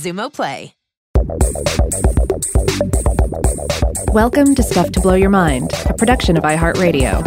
Xumo Play. Welcome to Stuff to Blow Your Mind, a production of iHeartRadio.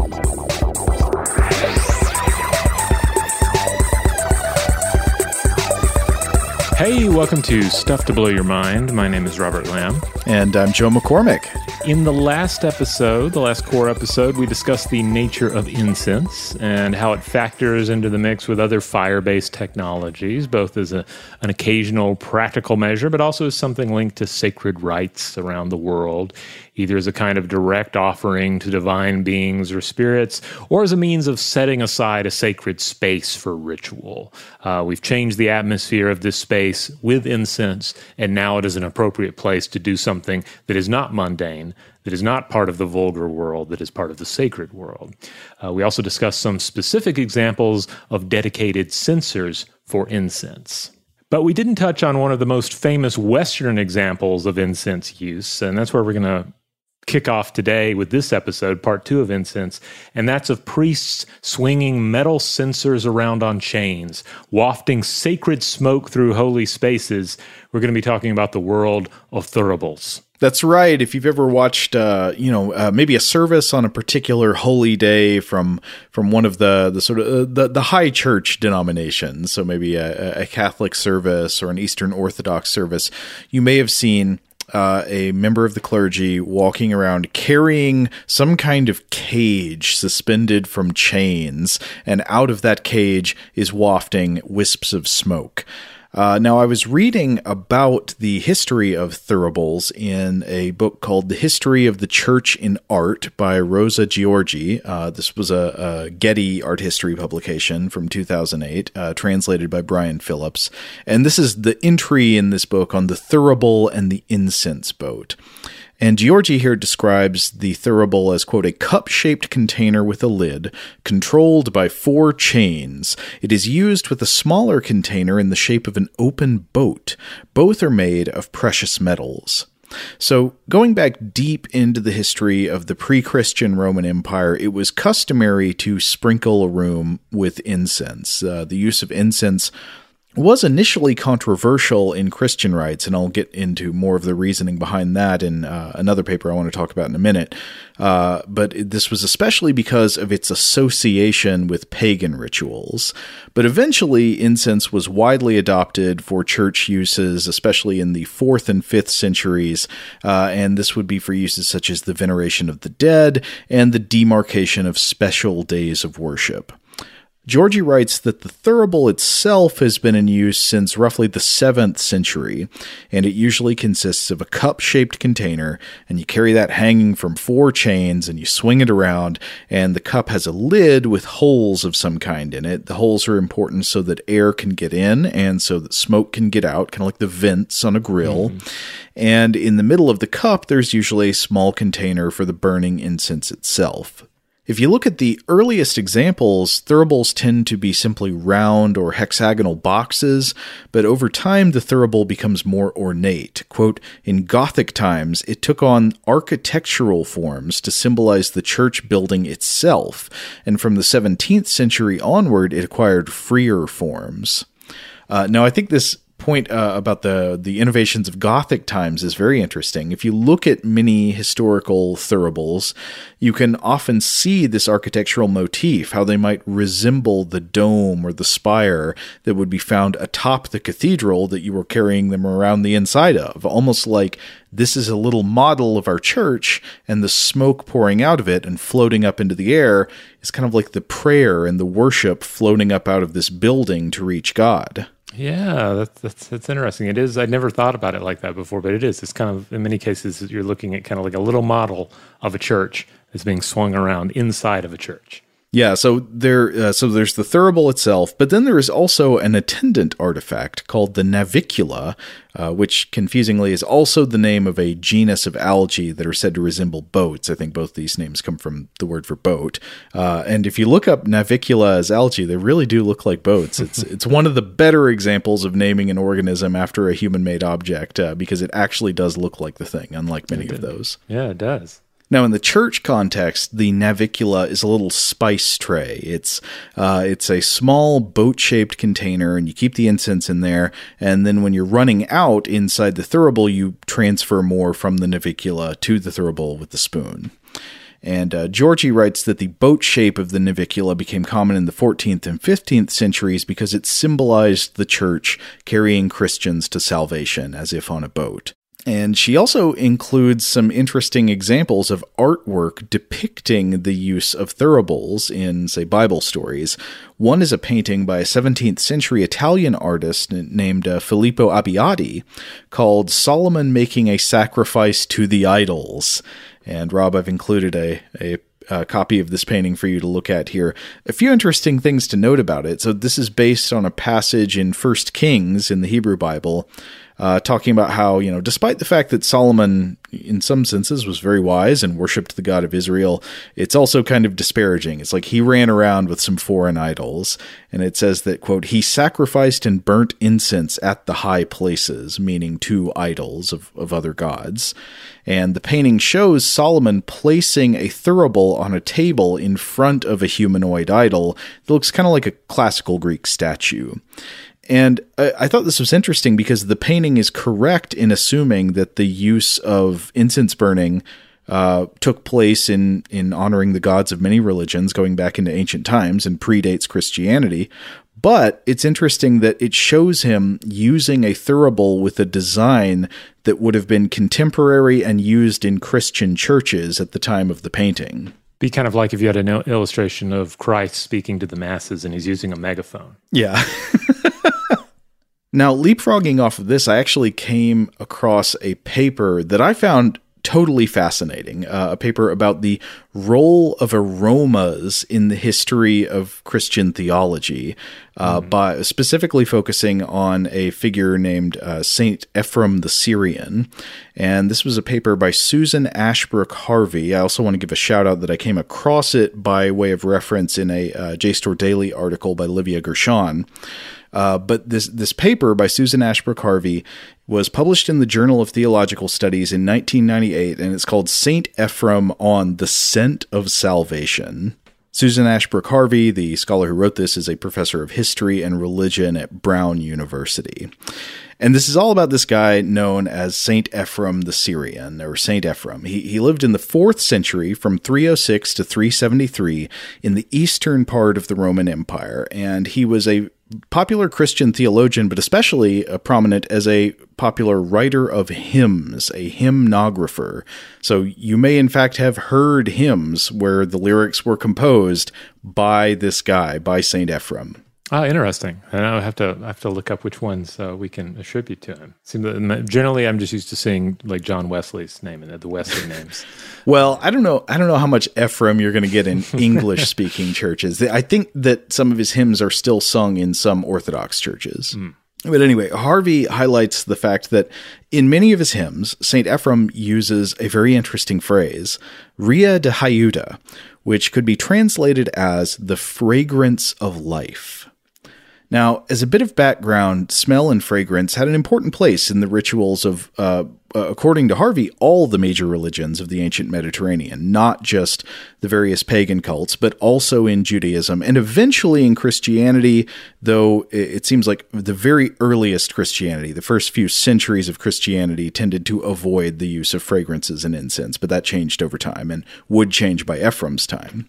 Hey, welcome to Stuff to Blow Your Mind. My name is Robert Lamb. And I'm Joe McCormick. In the last episode, the last core episode, we discussed the nature of incense and how it factors into the mix with other fire based technologies, both as a, an occasional practical measure, but also as something linked to sacred rites around the world either as a kind of direct offering to divine beings or spirits, or as a means of setting aside a sacred space for ritual. Uh, we've changed the atmosphere of this space with incense, and now it is an appropriate place to do something that is not mundane, that is not part of the vulgar world, that is part of the sacred world. Uh, we also discussed some specific examples of dedicated censers for incense. But we didn't touch on one of the most famous Western examples of incense use, and that's where we're going to kick off today with this episode, part two of Incense, and that's of priests swinging metal censers around on chains, wafting sacred smoke through holy spaces. We're going to be talking about the world of thuribles. That's right. If you've ever watched, uh, you know, uh, maybe a service on a particular holy day from from one of the the sort of uh, the the high church denominations, so maybe a, a Catholic service or an Eastern Orthodox service, you may have seen uh, a member of the clergy walking around carrying some kind of cage suspended from chains, and out of that cage is wafting wisps of smoke. Uh, now, I was reading about the history of thuribles in a book called The History of the Church in Art by Rosa Giorgi. Uh, this was a, a, Getty art history publication from 2008, uh, translated by Brian Phillips. And this is the entry in this book on the thurible and the incense boat. And Giorgi here describes the thurible as, quote, a cup shaped container with a lid, controlled by four chains. It is used with a smaller container in the shape of an open boat. Both are made of precious metals. So, going back deep into the history of the pre Christian Roman Empire, it was customary to sprinkle a room with incense. Uh, the use of incense was initially controversial in Christian rites, and I'll get into more of the reasoning behind that in uh, another paper I want to talk about in a minute. Uh, but this was especially because of its association with pagan rituals. But eventually, incense was widely adopted for church uses, especially in the fourth and fifth centuries, uh, and this would be for uses such as the veneration of the dead and the demarcation of special days of worship. Giorgi writes that the thurible itself has been in use since roughly the 7th century, and it usually consists of a cup shaped container, and you carry that hanging from four chains and you swing it around, and the cup has a lid with holes of some kind in it. The holes are important so that air can get in and so that smoke can get out, kind of like the vents on a grill. Mm-hmm. And in the middle of the cup, there's usually a small container for the burning incense itself. If you look at the earliest examples, thuribles tend to be simply round or hexagonal boxes, but over time the thurible becomes more ornate. Quote, in Gothic times, it took on architectural forms to symbolize the church building itself, and from the 17th century onward, it acquired freer forms. Uh, now, I think this point uh, about the the innovations of Gothic times is very interesting. If you look at many historical thuribles, you can often see this architectural motif, how they might resemble the dome or the spire that would be found atop the cathedral that you were carrying them around the inside of, almost like this is a little model of our church, and the smoke pouring out of it and floating up into the air is kind of like the prayer and the worship floating up out of this building to reach God. Yeah, that's, that's that's interesting. It is. I'd never thought about it like that before, but it is. It's kind of in many cases you're looking at kind of like a little model of a church that's being swung around inside of a church. Yeah, so there, uh, so there's the thurible itself, but then there is also an attendant artifact called the navicula, uh, which confusingly is also the name of a genus of algae that are said to resemble boats. I think both these names come from the word for boat. Uh, and if you look up navicula as algae, they really do look like boats. It's it's one of the better examples of naming an organism after a human-made object uh, because it actually does look like the thing, unlike many of those. Yeah, it does. Now, in the church context, the navicula is a little spice tray. It's uh, it's a small boat-shaped container, and you keep the incense in there. And then, when you're running out inside the thurible, you transfer more from the navicula to the thurible with the spoon. And uh, Giorgi writes that the boat shape of the navicula became common in the 14th and 15th centuries because it symbolized the church carrying Christians to salvation as if on a boat. And she also includes some interesting examples of artwork depicting the use of thuribles in, say, Bible stories. One is a painting by a 17th century Italian artist named uh, Filippo Abbiati called Solomon Making a Sacrifice to the Idols. And Rob, I've included a, a copy of this painting for you to look at here. A few interesting things to note about it. So this is based on a passage in First Kings in the Hebrew Bible uh, talking about how, you know, despite the fact that Solomon, in some senses, was very wise and worshipped the God of Israel, it's also kind of disparaging. It's like he ran around with some foreign idols. And it says that, quote, he sacrificed and burnt incense at the high places, meaning to idols of, of other gods. And the painting shows Solomon placing a thurible on a table in front of a humanoid idol that looks kind of like a classical Greek statue. And I, I, thought this was interesting because the painting is correct in assuming that the use of incense burning uh, took place in, in honoring the gods of many religions going back into ancient times and predates Christianity. But it's interesting that it shows him using a thurible with a design that would have been contemporary and used in Christian churches at the time of the painting be kind of like if you had an illustration of Christ speaking to the masses and he's using a megaphone. Yeah. now, leapfrogging off of this, I actually came across a paper that I found totally fascinating. Uh, a paper about the role of aromas in the history of Christian theology, uh, mm-hmm. by specifically focusing on a figure named uh, Saint Ephrem the Syrian. And this was a paper by Susan Ashbrook Harvey. I also want to give a shout out that I came across it by way of reference in a uh, JSTOR Daily article by Livia Gershon. Uh, but this this paper by Susan Ashbrook Harvey was published in the Journal of Theological Studies in 1998, and it's called Saint Ephrem on the Scent of Salvation. Susan Ashbrook Harvey, the scholar who wrote this, is a professor of history and religion at Brown University. And this is all about this guy known as Saint Ephrem the Syrian, or Saint Ephrem. He, he lived in the fourth century from 306 to 373 in the eastern part of the Roman Empire, and he was a popular Christian theologian, but especially uh, prominent as a popular writer of hymns, a hymnographer. So you may, in fact, have heard hymns where the lyrics were composed by this guy, by Saint Ephrem. Oh, interesting. And I have to I have to look up which ones uh, we can attribute to him. Seem generally, I'm just used to seeing like John Wesley's name and the Wesley names. well, I don't know. I don't know how much Ephrem you're going to get in English speaking churches. I think that some of his hymns are still sung in some Orthodox churches. Mm. But anyway, Harvey highlights the fact that in many of his hymns, St. Ephrem uses a very interesting phrase, Ria de Hayuda, which could be translated as the fragrance of life. Now, as a bit of background, smell and fragrance had an important place in the rituals of, uh, uh, according to Harvey, all the major religions of the ancient Mediterranean, not just the various pagan cults, but also in Judaism and eventually in Christianity, though it seems like the very earliest Christianity, the first few centuries of Christianity, tended to avoid the use of fragrances and incense, but that changed over time and would change by Ephraim's time.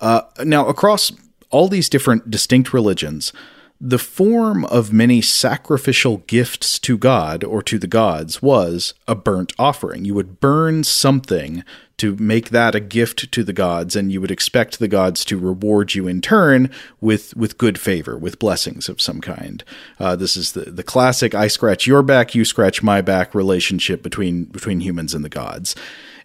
Uh, now, across all these different distinct religions, the form of many sacrificial gifts to God or to the gods was a burnt offering. You would burn something to make that a gift to the gods, and you would expect the gods to reward you in turn with with good favor, with blessings of some kind. Uh, this is the the classic "I scratch your back, you scratch my back" relationship between between humans and the gods.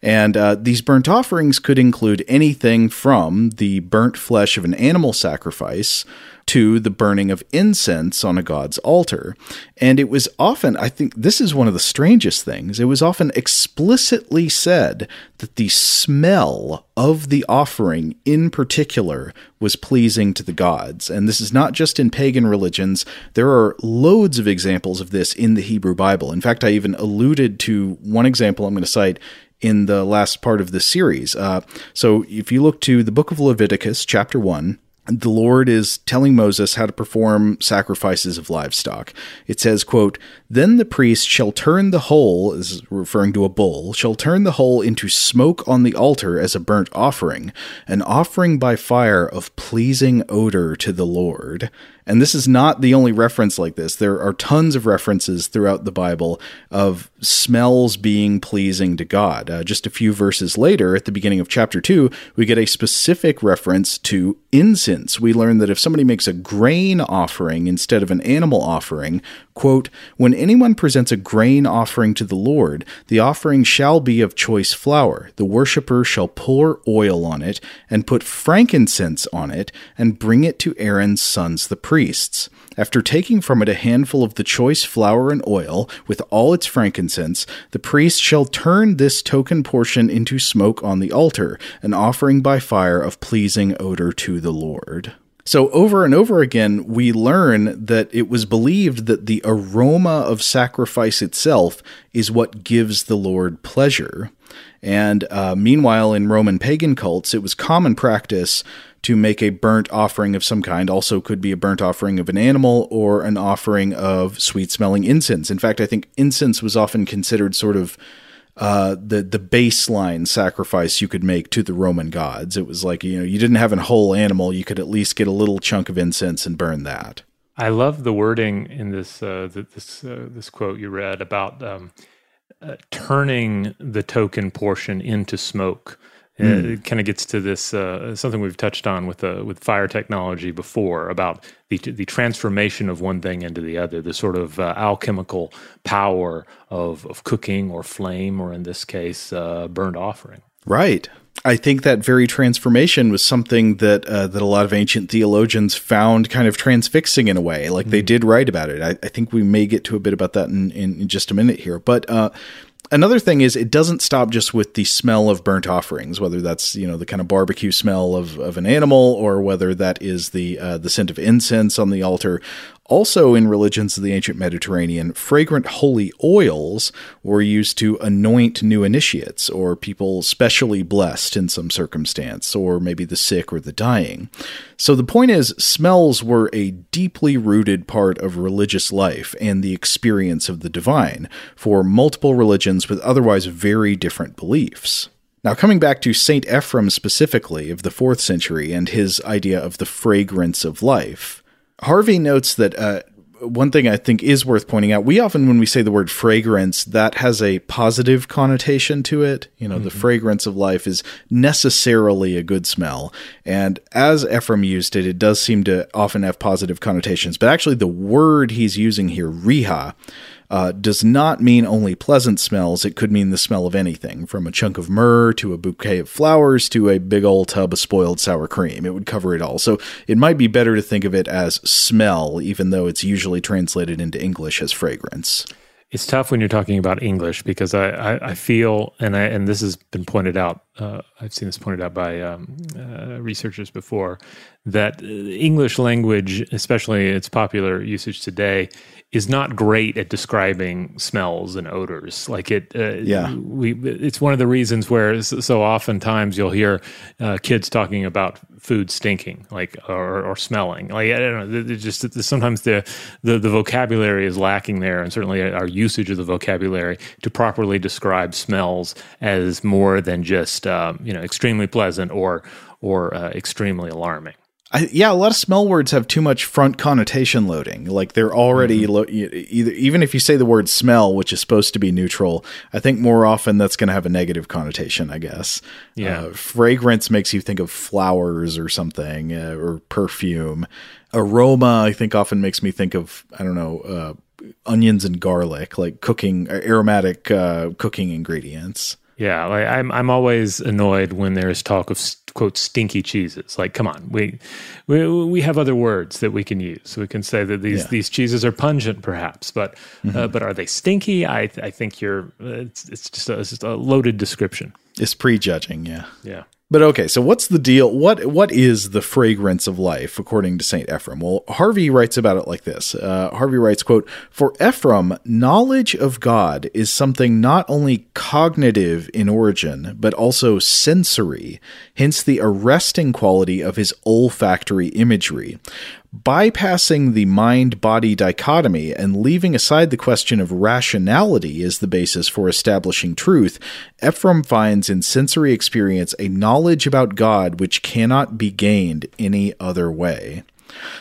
And uh, these burnt offerings could include anything from the burnt flesh of an animal sacrifice to the burning of incense on a god's altar. And it was often, I think this is one of the strangest things, it was often explicitly said that the smell of the offering in particular was pleasing to the gods. And this is not just in pagan religions, there are loads of examples of this in the Hebrew Bible. In fact, I even alluded to one example I'm going to cite in the last part of this series. Uh, so if you look to the book of Leviticus, chapter 1, the Lord is telling Moses how to perform sacrifices of livestock. It says, quote, Then the priest shall turn the whole, is referring to a bull, shall turn the whole into smoke on the altar as a burnt offering, an offering by fire of pleasing odor to the Lord. And this is not the only reference like this. There are tons of references throughout the Bible of smells being pleasing to God. Uh, just a few verses later, at the beginning of chapter 2, we get a specific reference to incense. We learn that if somebody makes a grain offering instead of an animal offering, quote, when anyone presents a grain offering to the Lord, the offering shall be of choice flour. The worshipper shall pour oil on it and put frankincense on it and bring it to Aaron's sons, the priests priests. After taking from it a handful of the choice flour and oil, with all its frankincense, the priest shall turn this token portion into smoke on the altar, an offering by fire of pleasing odor to the Lord. So, over and over again, we learn that it was believed that the aroma of sacrifice itself is what gives the Lord pleasure. And uh, meanwhile, in Roman pagan cults, it was common practice to make a burnt offering of some kind. Also, could be a burnt offering of an animal or an offering of sweet smelling incense. In fact, I think incense was often considered sort of uh, the the baseline sacrifice you could make to the Roman gods. It was like you know you didn't have a whole animal, you could at least get a little chunk of incense and burn that. I love the wording in this uh, this uh, this quote you read about um, uh, turning the token portion into smoke. Mm. It kind of gets to this uh, something we've touched on with uh, with fire technology before about the the transformation of one thing into the other, the sort of uh, alchemical power of of cooking or flame, or in this case, uh, burnt offering. Right. I think that very transformation was something that uh, that a lot of ancient theologians found kind of transfixing in a way. Like mm. they did write about it. I, I, think we may get to a bit about that in, in, in just a minute here. But uh, another thing is it doesn't stop just with the smell of burnt offerings, whether that's you know the kind of barbecue smell of, of an animal or whether that is the uh, the scent of incense on the altar. Also, in religions of the ancient Mediterranean, fragrant holy oils were used to anoint new initiates or people specially blessed in some circumstance, or maybe the sick or the dying. So, the point is, smells were a deeply rooted part of religious life and the experience of the divine for multiple religions with otherwise very different beliefs. Now, coming back to St. Ephrem specifically of the fourth century and his idea of the fragrance of life, Harvey notes that uh, one thing I think is worth pointing out we often, when we say the word fragrance, that has a positive connotation to it. You know, mm-hmm. the fragrance of life is necessarily a good smell. And as Ephraim used it, it does seem to often have positive connotations. But actually, the word he's using here, riha, uh, does not mean only pleasant smells. It could mean the smell of anything, from a chunk of myrrh to a bouquet of flowers to a big old tub of spoiled sour cream. It would cover it all. So it might be better to think of it as smell, even though it's usually translated into English as fragrance. It's tough when you're talking about English because I, I, I feel, and I, and this has been pointed out. Uh, I've seen this pointed out by um, uh, researchers before that English language, especially its popular usage today, is not great at describing smells and odors. Like it, uh, yeah, we. It's one of the reasons where so oftentimes you'll hear uh, kids talking about food stinking, like or, or smelling. Like I don't know, just sometimes the, the the vocabulary is lacking there, and certainly our usage of the vocabulary to properly describe smells as more than just um, you know extremely pleasant or or uh, extremely alarming. I, yeah, a lot of smell words have too much front connotation loading. Like they're already mm-hmm. lo- either even if you say the word smell, which is supposed to be neutral, I think more often that's going to have a negative connotation. I guess. Yeah. Uh, fragrance makes you think of flowers or something uh, or perfume. Aroma, I think, often makes me think of I don't know. Uh, onions and garlic, like cooking aromatic uh, cooking ingredients. Yeah, like I'm I'm always annoyed when there's talk of quote stinky cheeses. Like, come on, we we we have other words that we can use. We can say that these yeah. these cheeses are pungent, perhaps, but uh, mm-hmm. uh, but are they stinky? I I think you're it's it's just a, it's just a loaded description. It's prejudging, yeah, yeah. But okay, so what's the deal? What what is the fragrance of life according to Saint Ephrem? Well, Harvey writes about it like this. Uh, Harvey writes, "quote For Ephrem, knowledge of God is something not only cognitive in origin but also sensory. Hence the arresting quality of his olfactory imagery bypassing the mind body dichotomy and leaving aside the question of rationality as the basis for establishing truth, Ephraim finds in sensory experience a knowledge about God which cannot be gained any other way.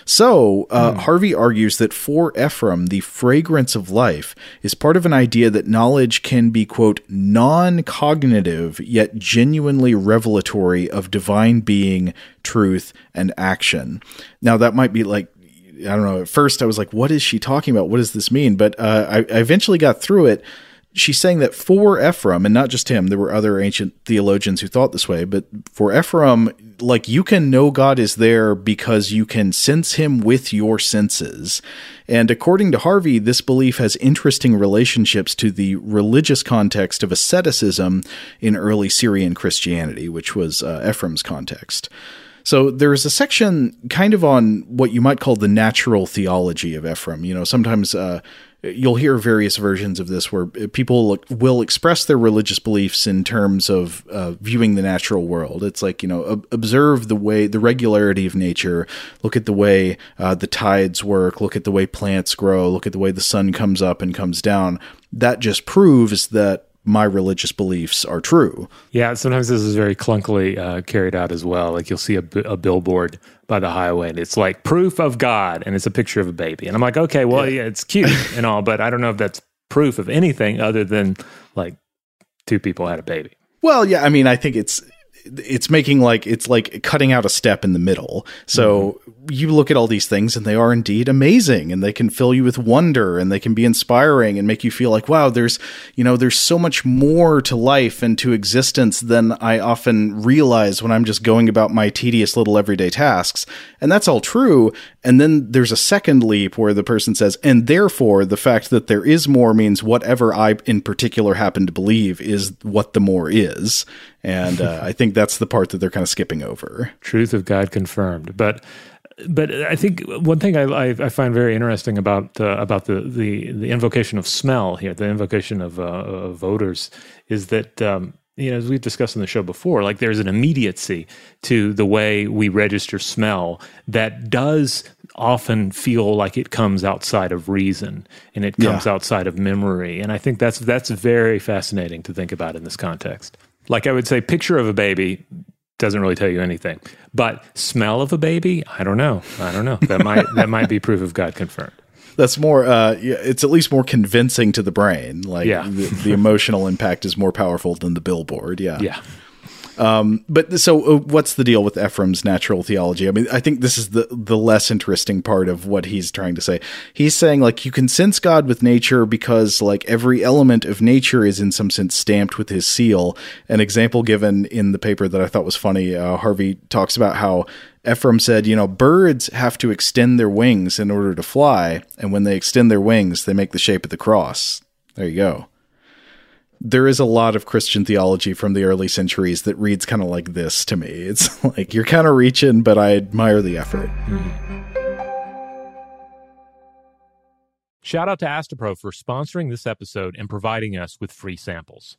So, uh, mm. Harvey argues that for Ephraim, the fragrance of life is part of an idea that knowledge can be, quote, non cognitive, yet genuinely revelatory of divine being, truth, and action. Now, that might be like, I don't know. At first, I was like, what is she talking about? What does this mean? But uh, I, I eventually got through it she's saying that for Ephraim, and not just him, there were other ancient theologians who thought this way, but for Ephraim, like you can know God is there because you can sense him with your senses. And according to Harvey, this belief has interesting relationships to the religious context of asceticism in early Syrian Christianity, which was uh, Ephrem's context. So there's a section kind of on what you might call the natural theology of Ephraim. You know, sometimes uh, you'll hear various versions of this where people will express their religious beliefs in terms of uh, viewing the natural world. It's like, you know, observe the way, the regularity of nature, look at the way uh, the tides work, look at the way plants grow, look at the way the sun comes up and comes down. That just proves that my religious beliefs are true. Yeah, sometimes this is very clunkily uh, carried out as well. Like you'll see a, a, billboard by the highway and it's like proof of God and it's a picture of a baby. And I'm like, okay, well, yeah, yeah it's cute and all, but I don't know if that's proof of anything other than like two people had a baby. Well, yeah, I mean, I think it's it's making like it's like cutting out a step in the middle. So mm-hmm. you look at all these things and they are indeed amazing and they can fill you with wonder and they can be inspiring and make you feel like wow, there's you know, there's so much more to life and to existence than I often realize when I'm just going about my tedious little everyday tasks. And that's all true. And then there's a second leap where the person says, and therefore the fact that there is more means whatever I in particular happen to believe is what the more is. And uh, I think that's the part that they're kind of skipping over. Truth of God confirmed. But but I think one thing I, I, find very interesting about uh, about the, the the invocation of smell here, the invocation of, uh, of voters, is that um, you know as we've discussed in the show before, like there's an immediacy to the way we register smell that does often feel like it comes outside of reason and it comes Yeah. outside of memory, and I think that's that's very fascinating to think about in this context. Like I would say, picture of a baby doesn't really tell you anything. But smell of a baby, I don't know. I don't know. That might that might be proof of God confirmed. That's more. Uh, it's at least more convincing to the brain. Like Yeah. the, the emotional impact is more powerful than the billboard. Yeah. Yeah. But so, uh, what's the deal with Ephraim's natural theology? I mean, I think this is the the less interesting part of what he's trying to say. He's saying like you can sense God with nature because like every element of nature is in some sense stamped with His seal. An example given in the paper that I thought was funny. Uh, Harvey talks about how Ephraim said, you know, birds have to extend their wings in order to fly, and when they extend their wings, they make the shape of the cross. There you go there is a lot of Christian theology from the early centuries that reads kind of like this to me. It's like you're kind of reaching, but I admire the effort. Shout out to Astepro for sponsoring this episode and providing us with free samples.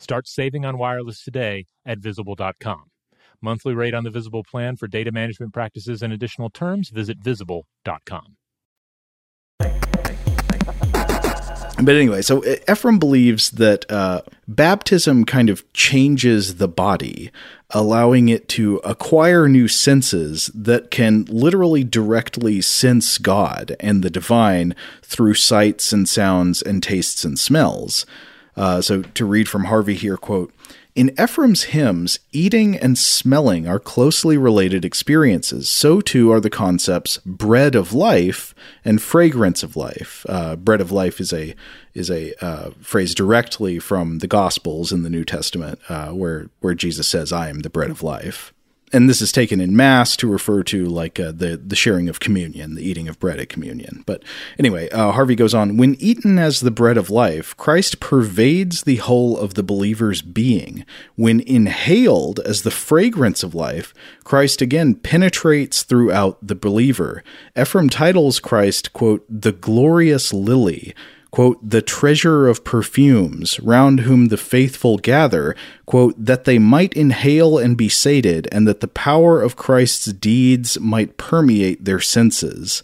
Start saving on wireless today at visible.com. Monthly rate on the Visible plan for data management practices and additional terms, visit visible.com. But anyway, so Ephraim believes that uh, baptism kind of changes the body, allowing it to acquire new senses that can literally directly sense God and the divine through sights and sounds and tastes and smells. Uh, so to read from Harvey here, quote, in Ephraim's hymns, eating and smelling are closely related experiences. So too are the concepts bread of life and fragrance of life. Uh, bread of life is a is a uh, phrase directly from the Gospels in the New Testament, uh, where where Jesus says, "I am the bread of life." And this is taken in mass to refer to like uh, the the sharing of communion, the eating of bread at communion. But anyway, uh, Harvey goes on: when eaten as the bread of life, Christ pervades the whole of the believer's being. When inhaled as the fragrance of life, Christ again penetrates throughout the believer. Ephraim titles Christ quote the glorious lily quote, the treasure of perfumes, round whom the faithful gather, quote, that they might inhale and be sated, and that the power of Christ's deeds might permeate their senses.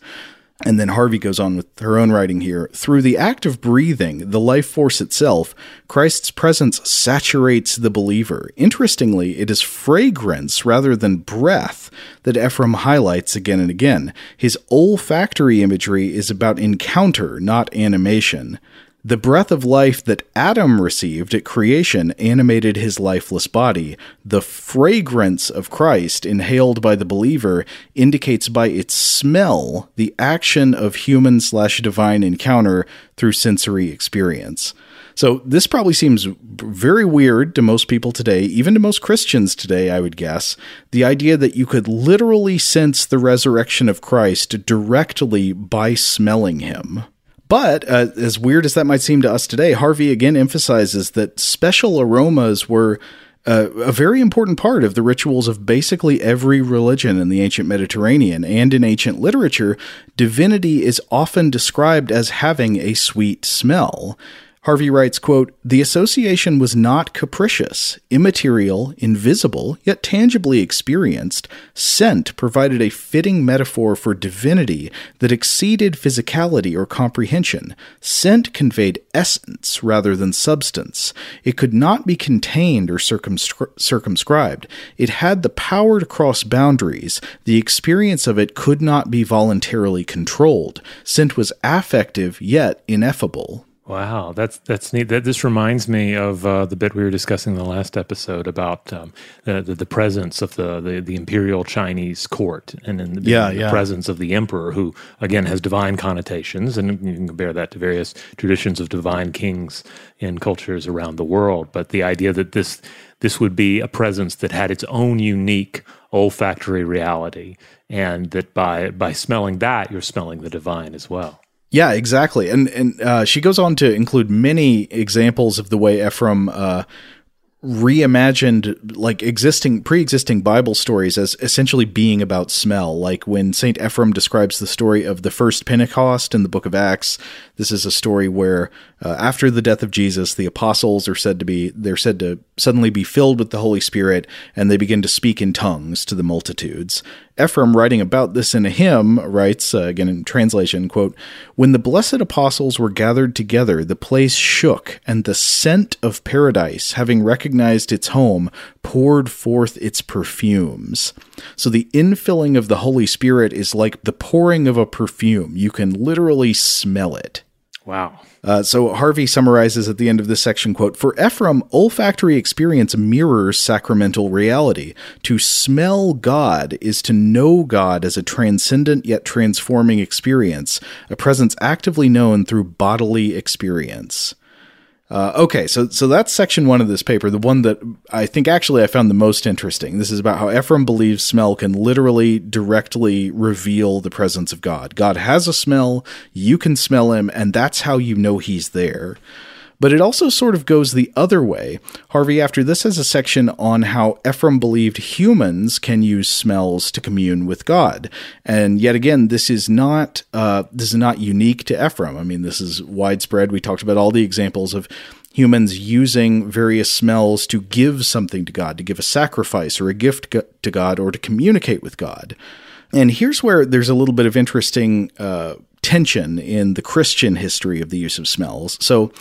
And then Harvey goes on with her own writing here. Through the act of breathing, the life force itself, Christ's presence saturates the believer. Interestingly, it is fragrance rather than breath that Ephraim highlights again and again. His olfactory imagery is about encounter, not animation. The breath of life that Adam received at creation animated his lifeless body. The fragrance of Christ inhaled by the believer indicates by its smell the action of human slash divine encounter through sensory experience. So this probably seems very weird to most people today, even to most Christians today, I would guess. The idea that you could literally sense the resurrection of Christ directly by smelling him. But uh, as weird as that might seem to us today, Harvey again emphasizes that special aromas were uh, a very important part of the rituals of basically every religion in the ancient Mediterranean. And in ancient literature, divinity is often described as having a sweet smell. Harvey writes, quote, The association was not capricious, immaterial, invisible, yet tangibly experienced. Scent provided a fitting metaphor for divinity that exceeded physicality or comprehension. Scent conveyed essence rather than substance. It could not be contained or circumscri- circumscribed. It had the power to cross boundaries. The experience of it could not be voluntarily controlled. Scent was affective yet ineffable. Wow, that's that's neat. That this reminds me of uh, the bit we were discussing in the last episode about um, the, the, the presence of the, the, the imperial Chinese court, and in the, yeah, the yeah. presence of the emperor, who again has divine connotations, and you can compare that to various traditions of divine kings in cultures around the world. But the idea that this this would be a presence that had its own unique olfactory reality, and that by by smelling that, you're smelling the divine as well. Yeah, exactly. And and uh, she goes on to include many examples of the way Ephraim uh, reimagined like existing pre-existing bible stories as essentially being about smell like when saint ephraim describes the story of the first pentecost in the book of acts this is a story where uh, after the death of jesus the apostles are said to be they're said to suddenly be filled with the holy spirit and they begin to speak in tongues to the multitudes Ephraim, writing about this in a hymn, writes, uh, again in translation, quote, When the blessed apostles were gathered together, the place shook, and the scent of paradise, having recognized its home, poured forth its perfumes. So the infilling of the Holy Spirit is like the pouring of a perfume. You can literally smell it. Wow. Uh, so Harvey summarizes at the end of this section, quote, For Ephraim, olfactory experience mirrors sacramental reality. To smell God is to know God as a transcendent yet transforming experience, a presence actively known through bodily experience. Uh, okay, so so that's section one of this paper, the one that I think actually I found the most interesting. This is about how Ephraim believes smell can literally directly reveal the presence of God. God has a smell, you can smell him, and that's how you know he's there. But it also sort of goes the other way. Harvey, after this, has a section on how Ephraim believed humans can use smells to commune with God. And yet again, this is not uh, this is not unique to Ephraim. I mean, this is widespread. We talked about all the examples of humans using various smells to give something to God, to give a sacrifice or a gift to God, or to communicate with God. And here's where there's a little bit of interesting uh, tension in the Christian history of the use of smells. So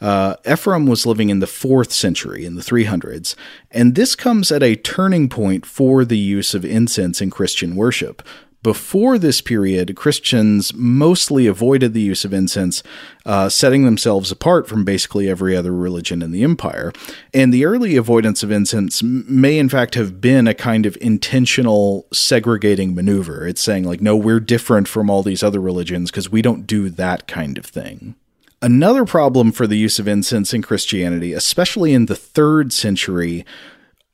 uh, Ephraim was living in the fourth century, in the 300s, and this comes at a turning point for the use of incense in Christian worship. Before this period, Christians mostly avoided the use of incense, uh, setting themselves apart from basically every other religion in the empire. And the early avoidance of incense may, in fact, have been a kind of intentional segregating maneuver. It's saying, like, no, we're different from all these other religions because we don't do that kind of thing. Another problem for the use of incense in Christianity, especially in the third century,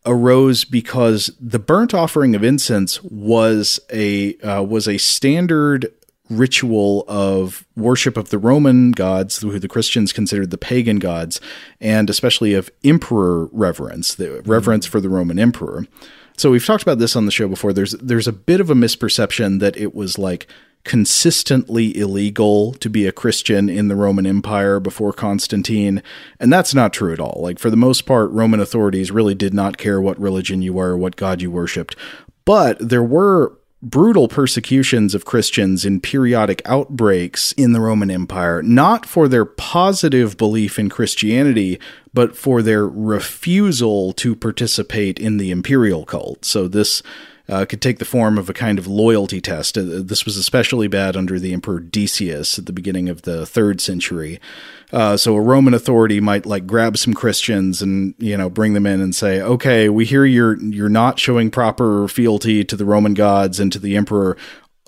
arose because the burnt offering of incense was a uh, was a standard ritual of worship of the Roman gods, who the Christians considered the pagan gods, and especially of emperor reverence, the reverence for the Roman emperor. So we've talked about this on the show before. There's there's a bit of a misperception that it was like consistently illegal to be a Christian in the Roman Empire before Constantine. And that's not true at all. Like, for the most part, Roman authorities really did not care what religion you were, what God you worshiped. But there were brutal persecutions of Christians in periodic outbreaks in the Roman Empire, not for their positive belief in Christianity, but for their refusal to participate in the imperial cult. So this uh, could take the form of a kind of loyalty test. Uh, this was especially bad under the Emperor Decius at the beginning of the third century. Uh, so a Roman authority might like grab some Christians and you know bring them in and say, "Okay, we hear you're you're not showing proper fealty to the Roman gods and to the emperor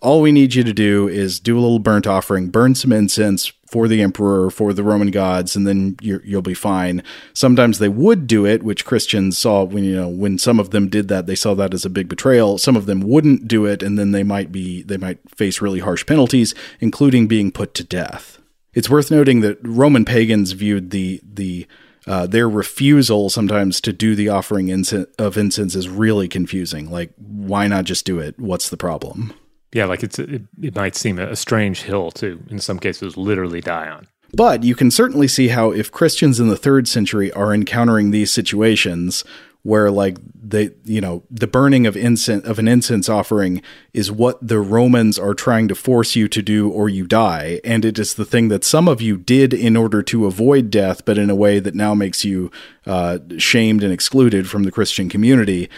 all we need you to do is do a little burnt offering, burn some incense for the emperor, for the Roman gods, and then you will be fine. Sometimes they would do it, which Christians saw when you know when some of them did that, they saw that as a big betrayal. Some of them wouldn't do it, and then they might be they might face really harsh penalties, including being put to death. It's worth noting that Roman pagans viewed the the uh, their refusal sometimes to do the offering of incense is really confusing. Like, why not just do it? What's the problem? Yeah, like it's it, it might seem a strange hill to, in some cases, literally die on. But you can certainly see how if Christians in the third century are encountering these situations where like they you know the burning of incense of an incense offering is what the Romans are trying to force you to do or you die and it is the thing that some of you did in order to avoid death but in a way that now makes you uh, shamed and excluded from the Christian community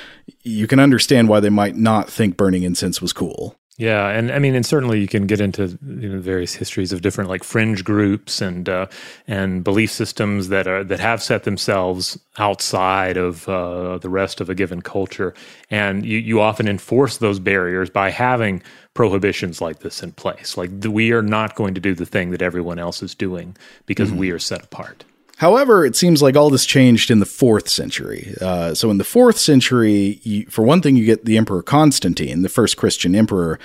you can understand why they might not think burning incense was cool yeah, and I mean, and certainly you can get into you know, various histories of different like fringe groups and uh, and belief systems that are that have set themselves outside of uh, the rest of a given culture, and you you often enforce those barriers by having prohibitions like this in place. Like we are not going to do the thing that everyone else is doing because mm-hmm. we are set apart. However, it seems like all this changed in the fourth century. Uh, so, in the fourth century, you, for one thing, you get the Emperor Constantine, the first Christian emperor.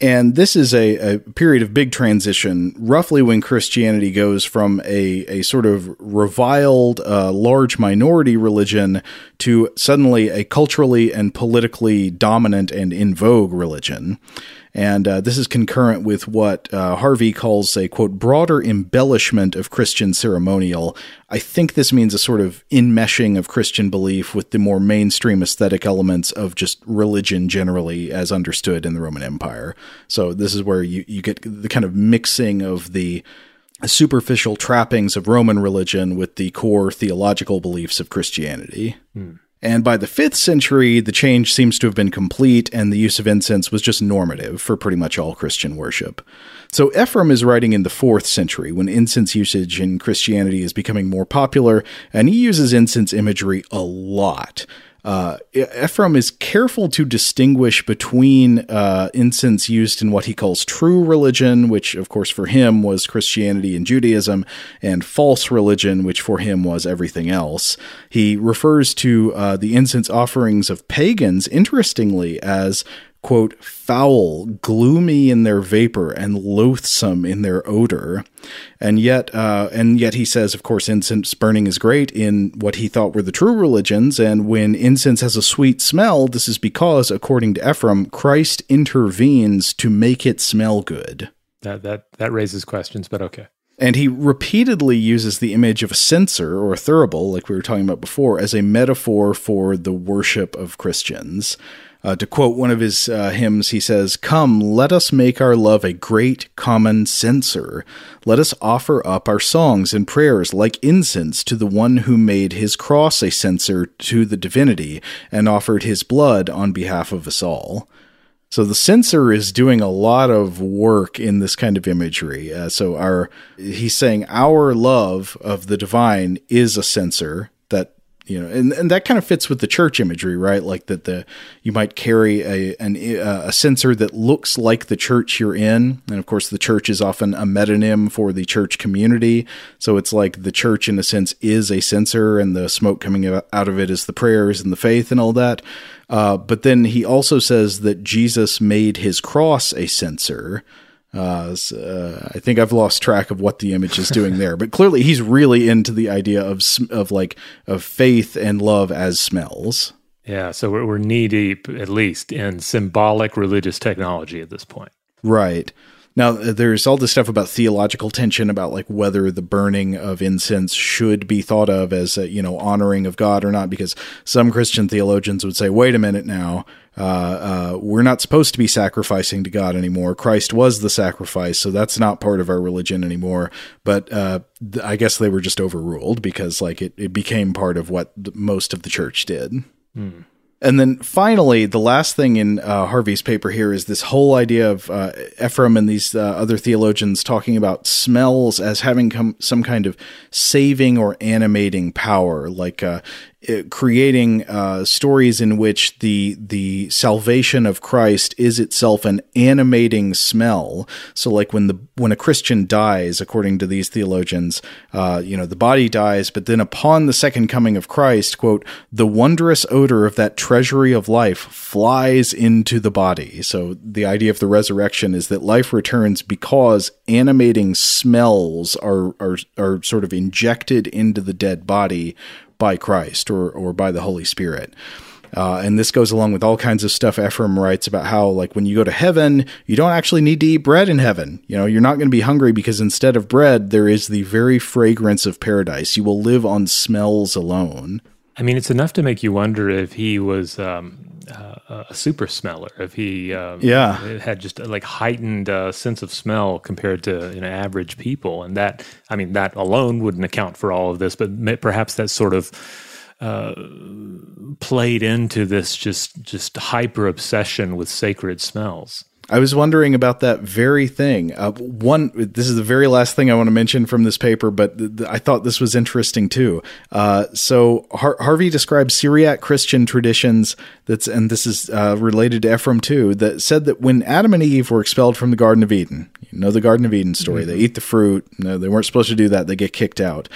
And this is a, a, period of big transition, roughly when Christianity goes from a, a sort of reviled, uh, large minority religion to suddenly a culturally and politically dominant and in vogue religion. And uh, this is concurrent with what uh, Harvey calls a quote broader embellishment of Christian ceremonial. I think this means a sort of enmeshing of Christian belief with the more mainstream aesthetic elements of just religion generally as understood in the Roman Empire. So this is where you, you get the kind of mixing of the superficial trappings of Roman religion with the core theological beliefs of Christianity. Hmm. And by the 5th century, the change seems to have been complete, and the use of incense was just normative for pretty much all Christian worship. So Ephraim is writing in the 4th century when incense usage in Christianity is becoming more popular, and he uses incense imagery a lot. Uh, Ephraim is careful to distinguish between uh, incense used in what he calls true religion, which, of course, for him was Christianity and Judaism, and false religion, which for him was everything else. He refers to uh, the incense offerings of pagans, interestingly, as quote, foul, gloomy in their vapor, and loathsome in their odor. And yet, uh, and yet he says, of course, incense burning is great in what he thought were the true religions. And when incense has a sweet smell, this is because, according to Ephraim, Christ intervenes to make it smell good. That that that raises questions, but okay. And he repeatedly uses the image of a censer or a thurible, like we were talking about before, as a metaphor for the worship of Christians. Uh, to quote one of his uh, hymns, he says, Come, let us make our love a great common censer. Let us offer up our songs and prayers like incense to the one who made his cross a censer to the divinity and offered his blood on behalf of us all. So the censer is doing a lot of work in this kind of imagery. Uh, so our he's saying our love of the divine is a censer that you know, and, and that kind of fits with the church imagery, right? Like that the you might carry a an, a censer that looks like the church you're in, and of course the church is often a metonym for the church community. So it's like the church, in a sense, is a censer, and the smoke coming out of it is the prayers and the faith and all that. Uh, but then he also says that Jesus made his cross a censer. Uh, so, uh, I think I've lost track of what the image is doing there, but clearly he's really into the idea of of like of faith and love as smells. Yeah, so we're, we're knee deep, at least, in symbolic religious technology at this point. Right. Now, there's all this stuff about theological tension about like whether the burning of incense should be thought of as a, you know honoring of God or not, because some Christian theologians would say, "Wait a minute now, uh, uh, we're not supposed to be sacrificing to God anymore. Christ was the sacrifice, so that's not part of our religion anymore." But uh, th- I guess they were just overruled because like it, it became part of what most of the church did. Hmm. And then finally, the last thing in uh, Harvey's paper here is this whole idea of uh, Ephraim and these uh, other theologians talking about smells as having some kind of saving or animating power. Like uh, creating uh, stories in which the the salvation of Christ is itself an animating smell. So, like when the when a Christian dies, according to these theologians, uh, you know the body dies, but then upon the second coming of Christ, quote, the wondrous odor of that treasury of life flies into the body. So, the idea of the resurrection is that life returns because animating smells are are are sort of injected into the dead body by Christ or or by the Holy Spirit. Uh, and this goes along with all kinds of stuff Ephraim writes about how, like, when you go to heaven, you don't actually need to eat bread in heaven. You know, you're not going to be hungry because instead of bread, there is the very fragrance of paradise. You will live on smells alone. I mean, it's enough to make you wonder if he was um, uh, a super smeller, if he um, yeah had just a, like heightened uh, sense of smell compared to you know average people, and that I mean that alone wouldn't account for all of this, but perhaps that sort of uh, played into this just just hyper obsession with sacred smells. I was wondering about that very thing. Uh, one, this is the very last thing I want to mention from this paper, but th- th- I thought this was interesting too. Uh, so Har- Harvey describes Syriac Christian traditions that's, and this is uh, related to Ephraim too, that said that when Adam and Eve were expelled from the Garden of Eden, you know the Garden of Eden story. Mm-hmm. They eat the fruit. No, they weren't supposed to do that. They get kicked out.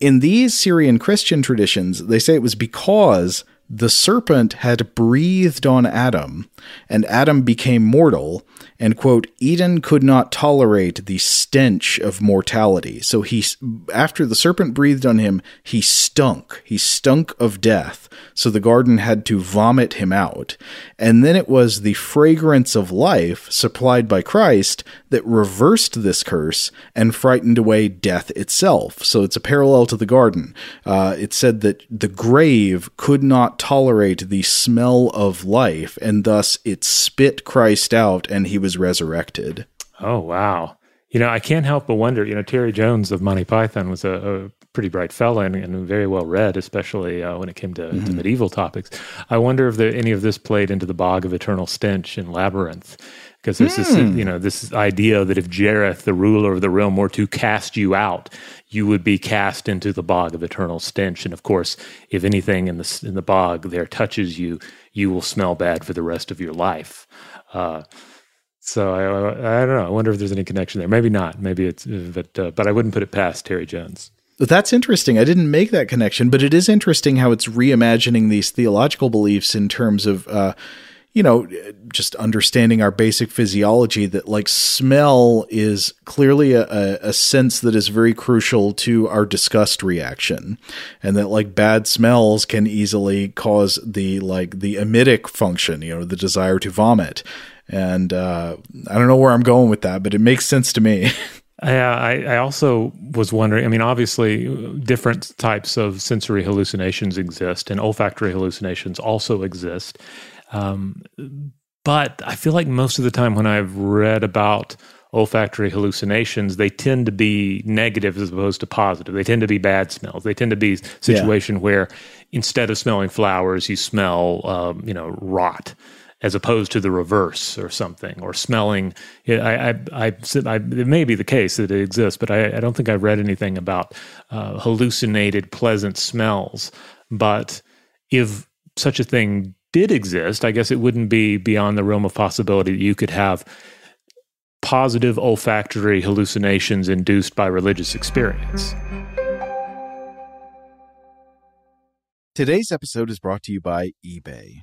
In these Syrian Christian traditions, they say it was because the serpent had breathed on Adam, and Adam became mortal, and quote, Eden could not tolerate the stench of mortality. So he, after the serpent breathed on him, he stunk. He stunk of death. So the garden had to vomit him out. And then it was the fragrance of life supplied by Christ that reversed this curse and frightened away death itself. So it's a parallel to the garden. Uh, it said that the grave could not tolerate the smell of life, and thus it spit Christ out and he was resurrected. Oh, wow. You know, I can't help but wonder. You know, Terry Jones of Monty Python was a, a pretty bright fellow and, and, very well read, especially uh, when it came to, mm-hmm. to, medieval topics. I wonder if the, any of this played into the bog of eternal stench in Labyrinth, because there's mm. this, hmm. you know, this idea that if Jareth, the ruler of the realm, were to cast you out, you would be cast into the bog of eternal stench. And of course, if anything in the in the bog there touches you, you will smell bad for the rest of your life. Uh, so I, I don't know. I wonder if there's any connection there. Maybe not. Maybe it's, but uh, but I wouldn't put it past Terry Jones. That's interesting. I didn't make that connection, but it is interesting how it's reimagining these theological beliefs in terms of, uh, you know, just understanding our basic physiology. That like smell is clearly a, a sense that is very crucial to our disgust reaction, and that like bad smells can easily cause the like the emetic function, you know, the desire to vomit and uh, I don't know where I'm going with that, but it makes sense to me. Yeah, I, I, also was wondering. I mean, obviously, different types of sensory hallucinations exist, and olfactory hallucinations also exist. Um, but I feel like most of the time when I've read about olfactory hallucinations, they tend to be negative as opposed to positive. They tend to be bad smells. They tend to be situation yeah. where instead of smelling flowers, you smell, um, you know, rot as opposed to the reverse or something, or smelling. I, I, I, it may be the case that it exists, but I, I don't think I've read anything about uh, hallucinated pleasant smells. But if such a thing did exist, I guess it wouldn't be beyond the realm of possibility that you could have positive olfactory hallucinations induced by religious experience. Today's episode is brought to you by eBay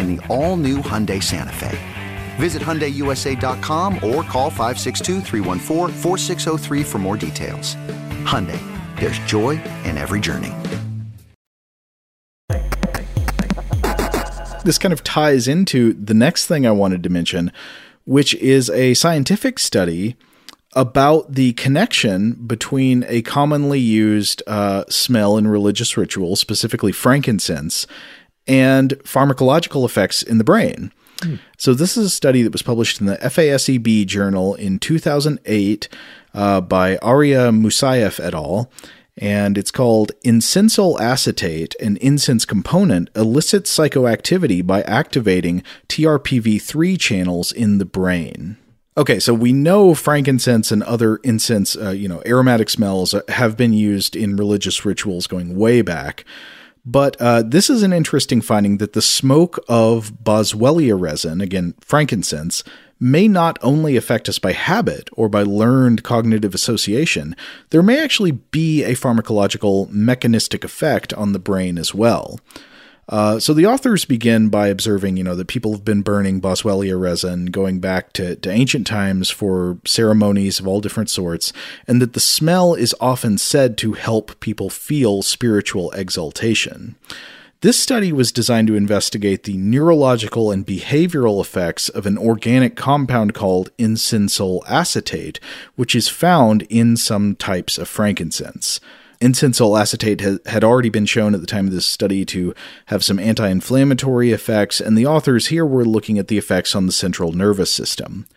in the all-new Hyundai Santa Fe. Visit HyundaiUSA.com or call 562 for more details. Hyundai, there's joy in every journey. this kind of ties into the next thing I wanted to mention, which is a scientific study about the connection between a commonly used uh, smell in religious rituals, specifically frankincense, and pharmacological effects in the brain. Mm. So, this is a study that was published in the FASEB journal in 2008 uh, by Arieh Moussaieff et al and it's called incensole acetate, an incense component, elicits psychoactivity by activating TRPV3 channels in the brain. Okay, so we know frankincense and other incense, uh, you know, aromatic smells have been used in religious rituals going way back. But uh, this is an interesting finding that the smoke of boswellia resin, again, frankincense, may not only affect us by habit or by learned cognitive association, there may actually be a pharmacological mechanistic effect on the brain as well. Uh, so the authors begin by observing, you know, that people have been burning boswellia resin going back to, to ancient times for ceremonies of all different sorts, and that the smell is often said to help people feel spiritual exaltation. This study was designed to investigate the neurological and behavioral effects of an organic compound called incensole acetate, which is found in some types of frankincense. Incensole acetate had already been shown at the time of this study to have some anti inflammatory effects, and the authors here were looking at the effects on the central nervous system.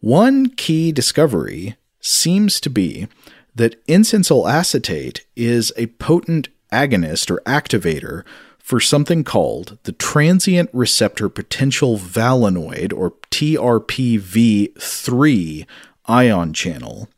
One key discovery seems to be that incensole acetate is a potent agonist or activator for something called the transient receptor potential vanilloid or TRPV3 ion channel.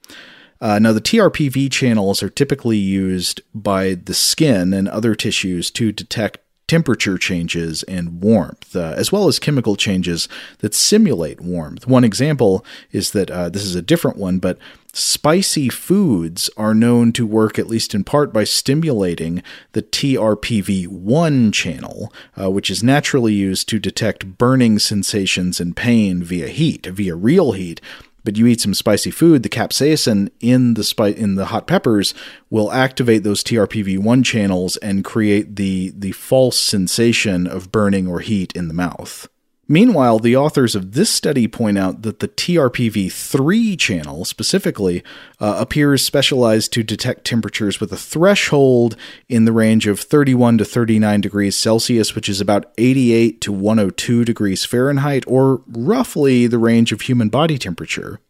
Uh, now, the TRPV channels are typically used by the skin and other tissues to detect temperature changes and warmth, uh, as well as chemical changes that simulate warmth. One example is that uh, this is a different one, but spicy foods are known to work, at least in part, by stimulating the TRPV1 channel, uh, which is naturally used to detect burning sensations and pain via heat, via real heat but you eat some spicy food, the capsaicin in the spi- in the hot peppers will activate those TRPV1 channels and create the the false sensation of burning or heat in the mouth. Meanwhile, the authors of this study point out that the TRPV3 channel specifically uh, appears specialized to detect temperatures with a threshold in the range of 31 to 39 degrees Celsius, which is about 88 to 102 degrees Fahrenheit, or roughly the range of human body temperature.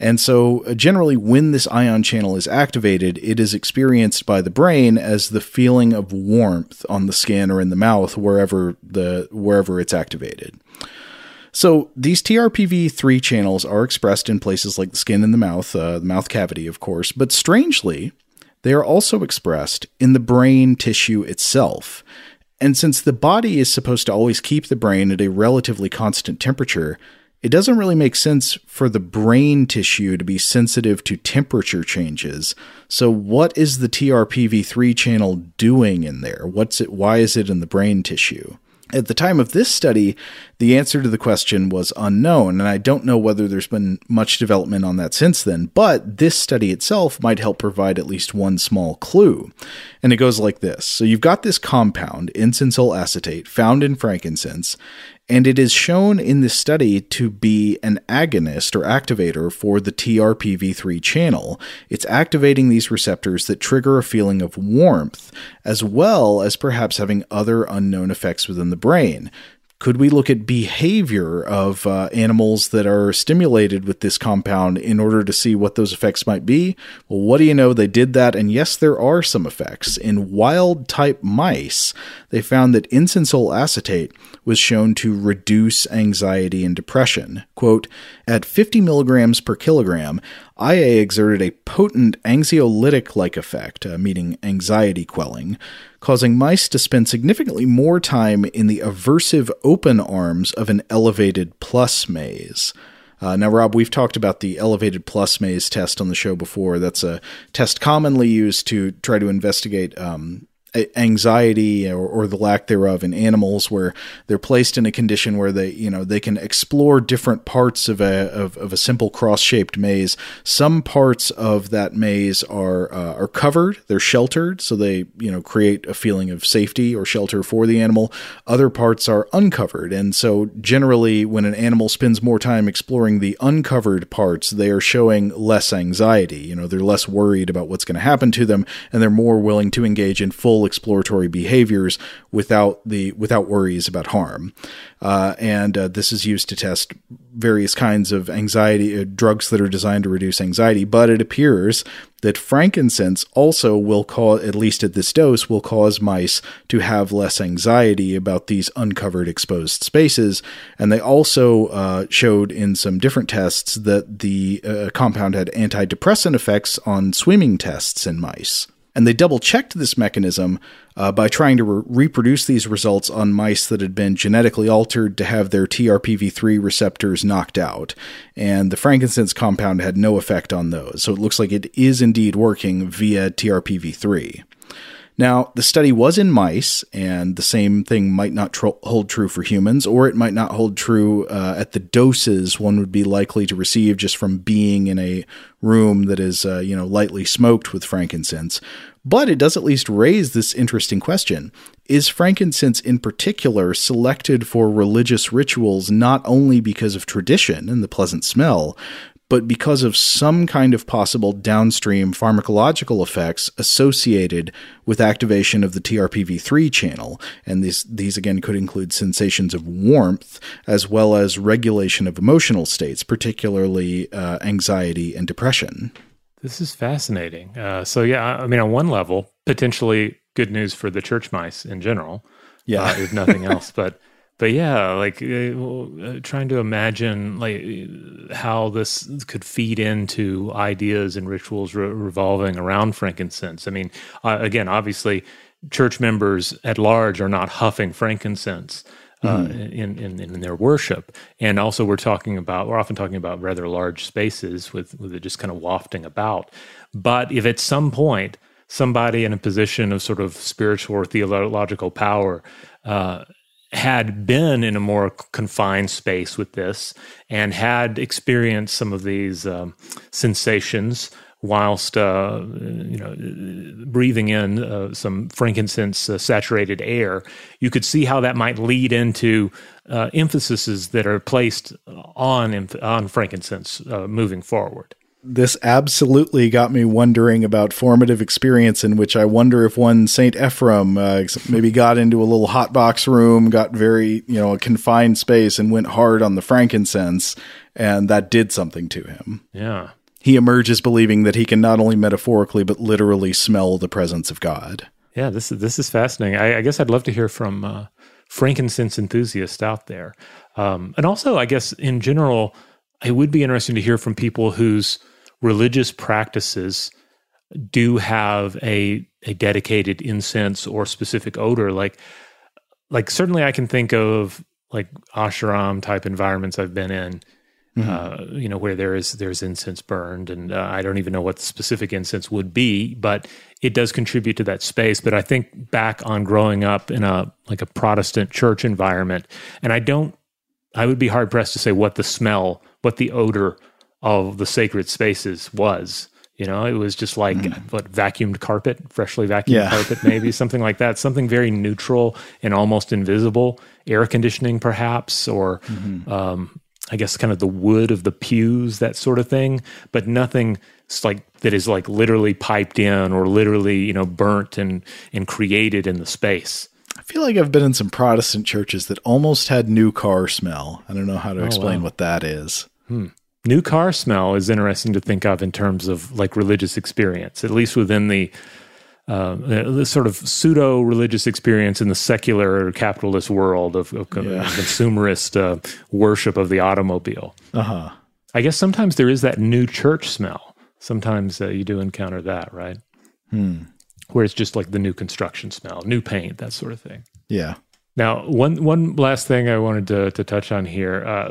And so, uh, generally, when this ion channel is activated, it is experienced by the brain as the feeling of warmth on the skin or in the mouth, wherever the wherever it's activated. So these TRPV3 channels are expressed in places like the skin and the mouth, uh, the mouth cavity, of course. But strangely, they are also expressed in the brain tissue itself. And since the body is supposed to always keep the brain at a relatively constant temperature, it doesn't really make sense for the brain tissue to be sensitive to temperature changes. So what is the TRPV3 channel doing in there? What's it why is it in the brain tissue? At the time of this study, the answer to the question was unknown, and I don't know whether there's been much development on that since then, but this study itself might help provide at least one small clue. And it goes like this So you've got this compound, incensole acetate, found in frankincense, and it is shown in this study to be an agonist or activator for the TRPV3 channel. It's activating these receptors that trigger a feeling of warmth, as well as perhaps having other unknown effects within the brain. Could we look at behavior of uh, animals that are stimulated with this compound in order to see what those effects might be? Well, what do you know? They did that, and yes, there are some effects. In wild type mice, they found that incensole acetate was shown to reduce anxiety and depression. Quote, at 50 milligrams per kilogram, IA exerted a potent anxiolytic like effect, uh, meaning anxiety quelling, causing mice to spend significantly more time in the aversive open arms of an elevated plus maze. Uh, now, Rob, we've talked about the elevated plus maze test on the show before. That's a test commonly used to try to investigate um, anxiety or, or, the lack thereof in animals where they're placed in a condition where they you know they can explore different parts of a of, of a simple cross-shaped maze. Some parts of that maze are uh, are covered. They're sheltered so they you know create a feeling of safety or shelter for the animal. Other parts are uncovered and so generally when an animal spends more time exploring the uncovered parts they are showing less anxiety. You know they're less worried about what's going to happen to them and they're more willing to engage in full exploratory behaviors without the without worries about harm. Uh, and uh, this is used to test various kinds of anxiety uh, drugs that are designed to reduce anxiety. But it appears that frankincense also will cause, at least at this dose, will cause mice to have less anxiety about these uncovered exposed spaces. And they also uh, showed in some different tests that the uh, compound had antidepressant effects on swimming tests in mice. And they double checked this mechanism uh, by trying to re- reproduce these results on mice that had been genetically altered to have their TRPV3 receptors knocked out. And the frankincense compound had no effect on those. So it looks like it is indeed working via TRPV3. Now, the study was in mice, and the same thing might not tr- hold true for humans, or it might not hold true uh, at the doses one would be likely to receive just from being in a room that is, uh, you know, lightly smoked with frankincense. But it does at least raise this interesting question. Is frankincense in particular selected for religious rituals not only because of tradition and the pleasant smell, but because of some kind of possible downstream pharmacological effects associated with activation of the TRPV3 channel. And these, these again could include sensations of warmth as well as regulation of emotional states, particularly uh, anxiety and depression. This is fascinating. Uh, so, yeah, I mean, on one level, potentially good news for the church mice in general. Yeah. Uh, if nothing else. But but yeah, like uh, uh, trying to imagine like how this could feed into ideas and rituals re- revolving around frankincense. I mean, uh, again, obviously, church members at large are not huffing frankincense. Uh, mm-hmm. in, in, in their worship, and also we're talking about we're often talking about rather large spaces with with it just kind of wafting about. But if at some point somebody in a position of sort of spiritual or theological power uh, had been in a more confined space with this and had experienced some of these um, sensations whilst uh, you know breathing in uh, some frankincense uh, saturated air you could see how that might lead into uh, emphases that are placed on on frankincense uh, moving forward this absolutely got me wondering about formative experience in which I wonder if one Saint Ephrem uh, maybe got into a little hot box room, got very, you know, a confined space and went hard on the frankincense and that did something to him. Yeah. He emerges believing that he can not only metaphorically but literally smell the presence of God. Yeah, this is this is fascinating. I, I guess I'd love to hear from uh, frankincense enthusiasts out there, um, and also I guess in general, it would be interesting to hear from people whose religious practices do have a a dedicated incense or specific odor like like certainly i can think of like ashram type environments i've been in uh, you know, where there is there's incense burned, and uh, I don't even know what the specific incense would be, but it does contribute to that space. But I think back on growing up in a like a Protestant church environment, and I don't, I would be hard pressed to say what the smell, what the odor of the sacred spaces was. You know, it was just like what vacuumed carpet, freshly vacuumed Yeah. carpet, maybe something like that. Something very neutral and almost invisible. Air conditioning, perhaps, or um, I guess kind of the wood of the pews, that sort of thing. But nothing like that is like literally piped in or literally you know burnt and and created in the space. I feel like I've been in some Protestant churches that almost had new car smell. I don't know how to oh, explain wow. what that is. Hmm. New car smell is interesting to think of in terms of like religious experience, at least within the uh, the sort of pseudo religious experience in the secular capitalist world of, of consumerist uh, worship of the automobile. Uh huh. I guess sometimes there is that new church smell. Sometimes uh, you do encounter that, right? Hmm. Where it's just like the new construction smell, new paint, that sort of thing. Yeah. Now, one one last thing I wanted to, to touch on here uh,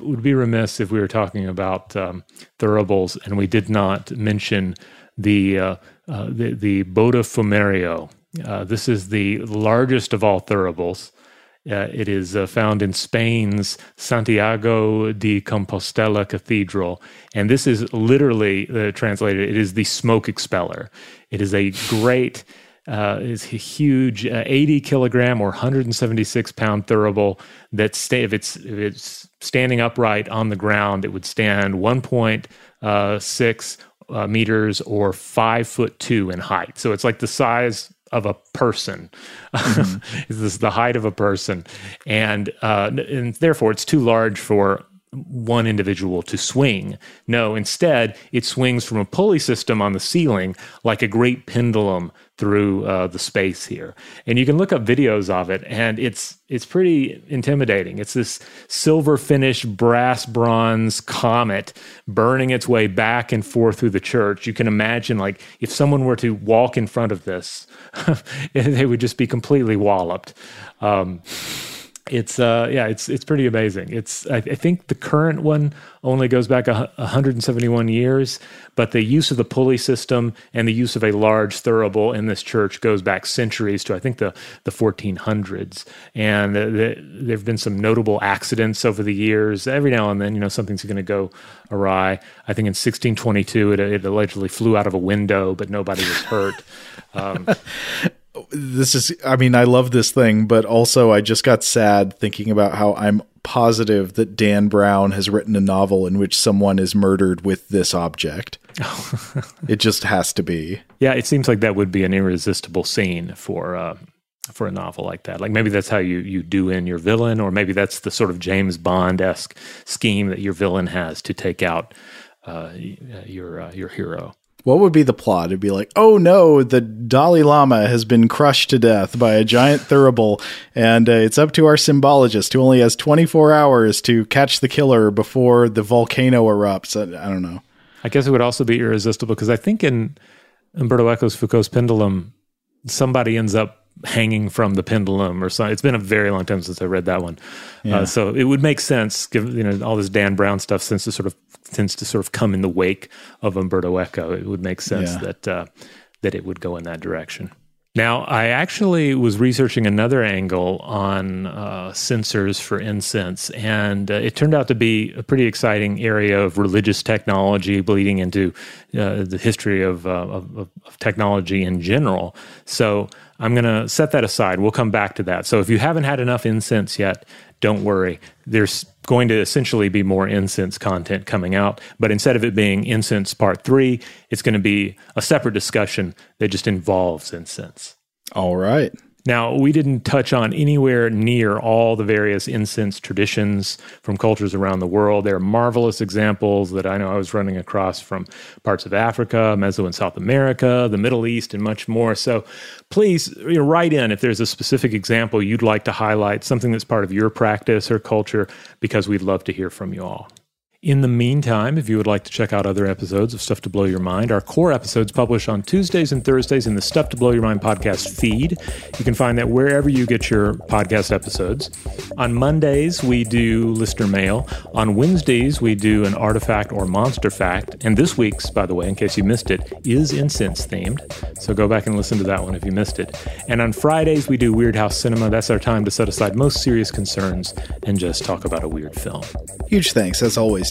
would be remiss if we were talking about um, thuribles and we did not mention the uh, the, the Botafumeiro. Uh, this is the largest of all thuribles. Uh, it is uh, found in Spain's Santiago de Compostela Cathedral. And this is literally uh, translated, it is the smoke expeller. It is a great, uh, is a huge uh, 80 kilogram or 176 pound thurible that stay, if it's, if it's standing upright on the ground, it would stand 1.6 uh, meters or five foot two in height. So it's like the size of a person. this is the height of a person, and uh, and therefore it's too large for one individual to swing. No, instead it swings from a pulley system on the ceiling like a great pendulum through uh, the space here. And you can look up videos of it, and it's it's pretty intimidating. It's this silver finished brass bronze comet burning its way back and forth through the church. You can imagine like if someone were to walk in front of this, they would just be completely walloped. Um, it's uh yeah it's it's pretty amazing. It's I, I think the current one only goes back a, 171 years but the use of the pulley system and the use of a large thurible in this church goes back centuries to i think the the 1400s and the, the, there have been some notable accidents over the years. Every now and then you know something's going to go awry. I think in 1622 it, it allegedly flew out of a window but nobody was hurt. Um, This is, I mean, I love this thing, but also I just got sad thinking about how I'm positive that Dan Brown has written a novel in which someone is murdered with this object. it just has to be. Yeah, it seems like that would be an irresistible scene for uh, for a novel like that. Like maybe that's how you you do in your villain, or maybe that's the sort of James Bond esque scheme that your villain has to take out uh, uh, your uh, your hero. What would be the plot? It'd be like, oh no, the Dalai Lama has been crushed to death by a giant thurible, and uh, it's up to our symbologist who only has 24 hours to catch the killer before the volcano erupts. I, I don't know. I guess it would also be irresistible because I think in Umberto Eco's Foucault's Pendulum, somebody ends up hanging from the pendulum or something. It's been a very long time since I read that one, uh, so it would make sense. Given you know all this Dan Brown stuff, since to sort of tends to sort of come in the wake of Umberto Eco, it would make sense Yeah. that uh, that it would go in that direction. Now, I actually was researching another angle on uh, censers for incense, and uh, it turned out to be a pretty exciting area of religious technology bleeding into uh, the history of, uh, of, of of technology in general. So I'm going to set that aside. We'll come back to that. So if you haven't had enough incense yet, don't worry. There's going to essentially be more incense content coming out, but instead of it being incense part three, it's going to be a separate discussion that just involves incense. All right. Now, we didn't touch on anywhere near all the various incense traditions from cultures around the world. There are marvelous examples that I know I was running across from parts of Africa, Meso and South America, the Middle East, and much more. So please you know, write in if there's a specific example you'd like to highlight, something that's part of your practice or culture, because we'd love to hear from you all. In the meantime, if you would like to check out other episodes of Stuff to Blow Your Mind, our core episodes publish on Tuesdays and Thursdays in the Stuff to Blow Your Mind podcast feed. You can find that wherever you get your podcast episodes. On Mondays, we do listener mail. On Wednesdays, we do an artifact or monster fact. And this week's, by the way, in case you missed it, is incense themed. So go back and listen to that one if you missed it. And on Fridays, we do Weirdhouse Cinema. That's our time to set aside most serious concerns and just talk about a weird film. Huge thanks, as always,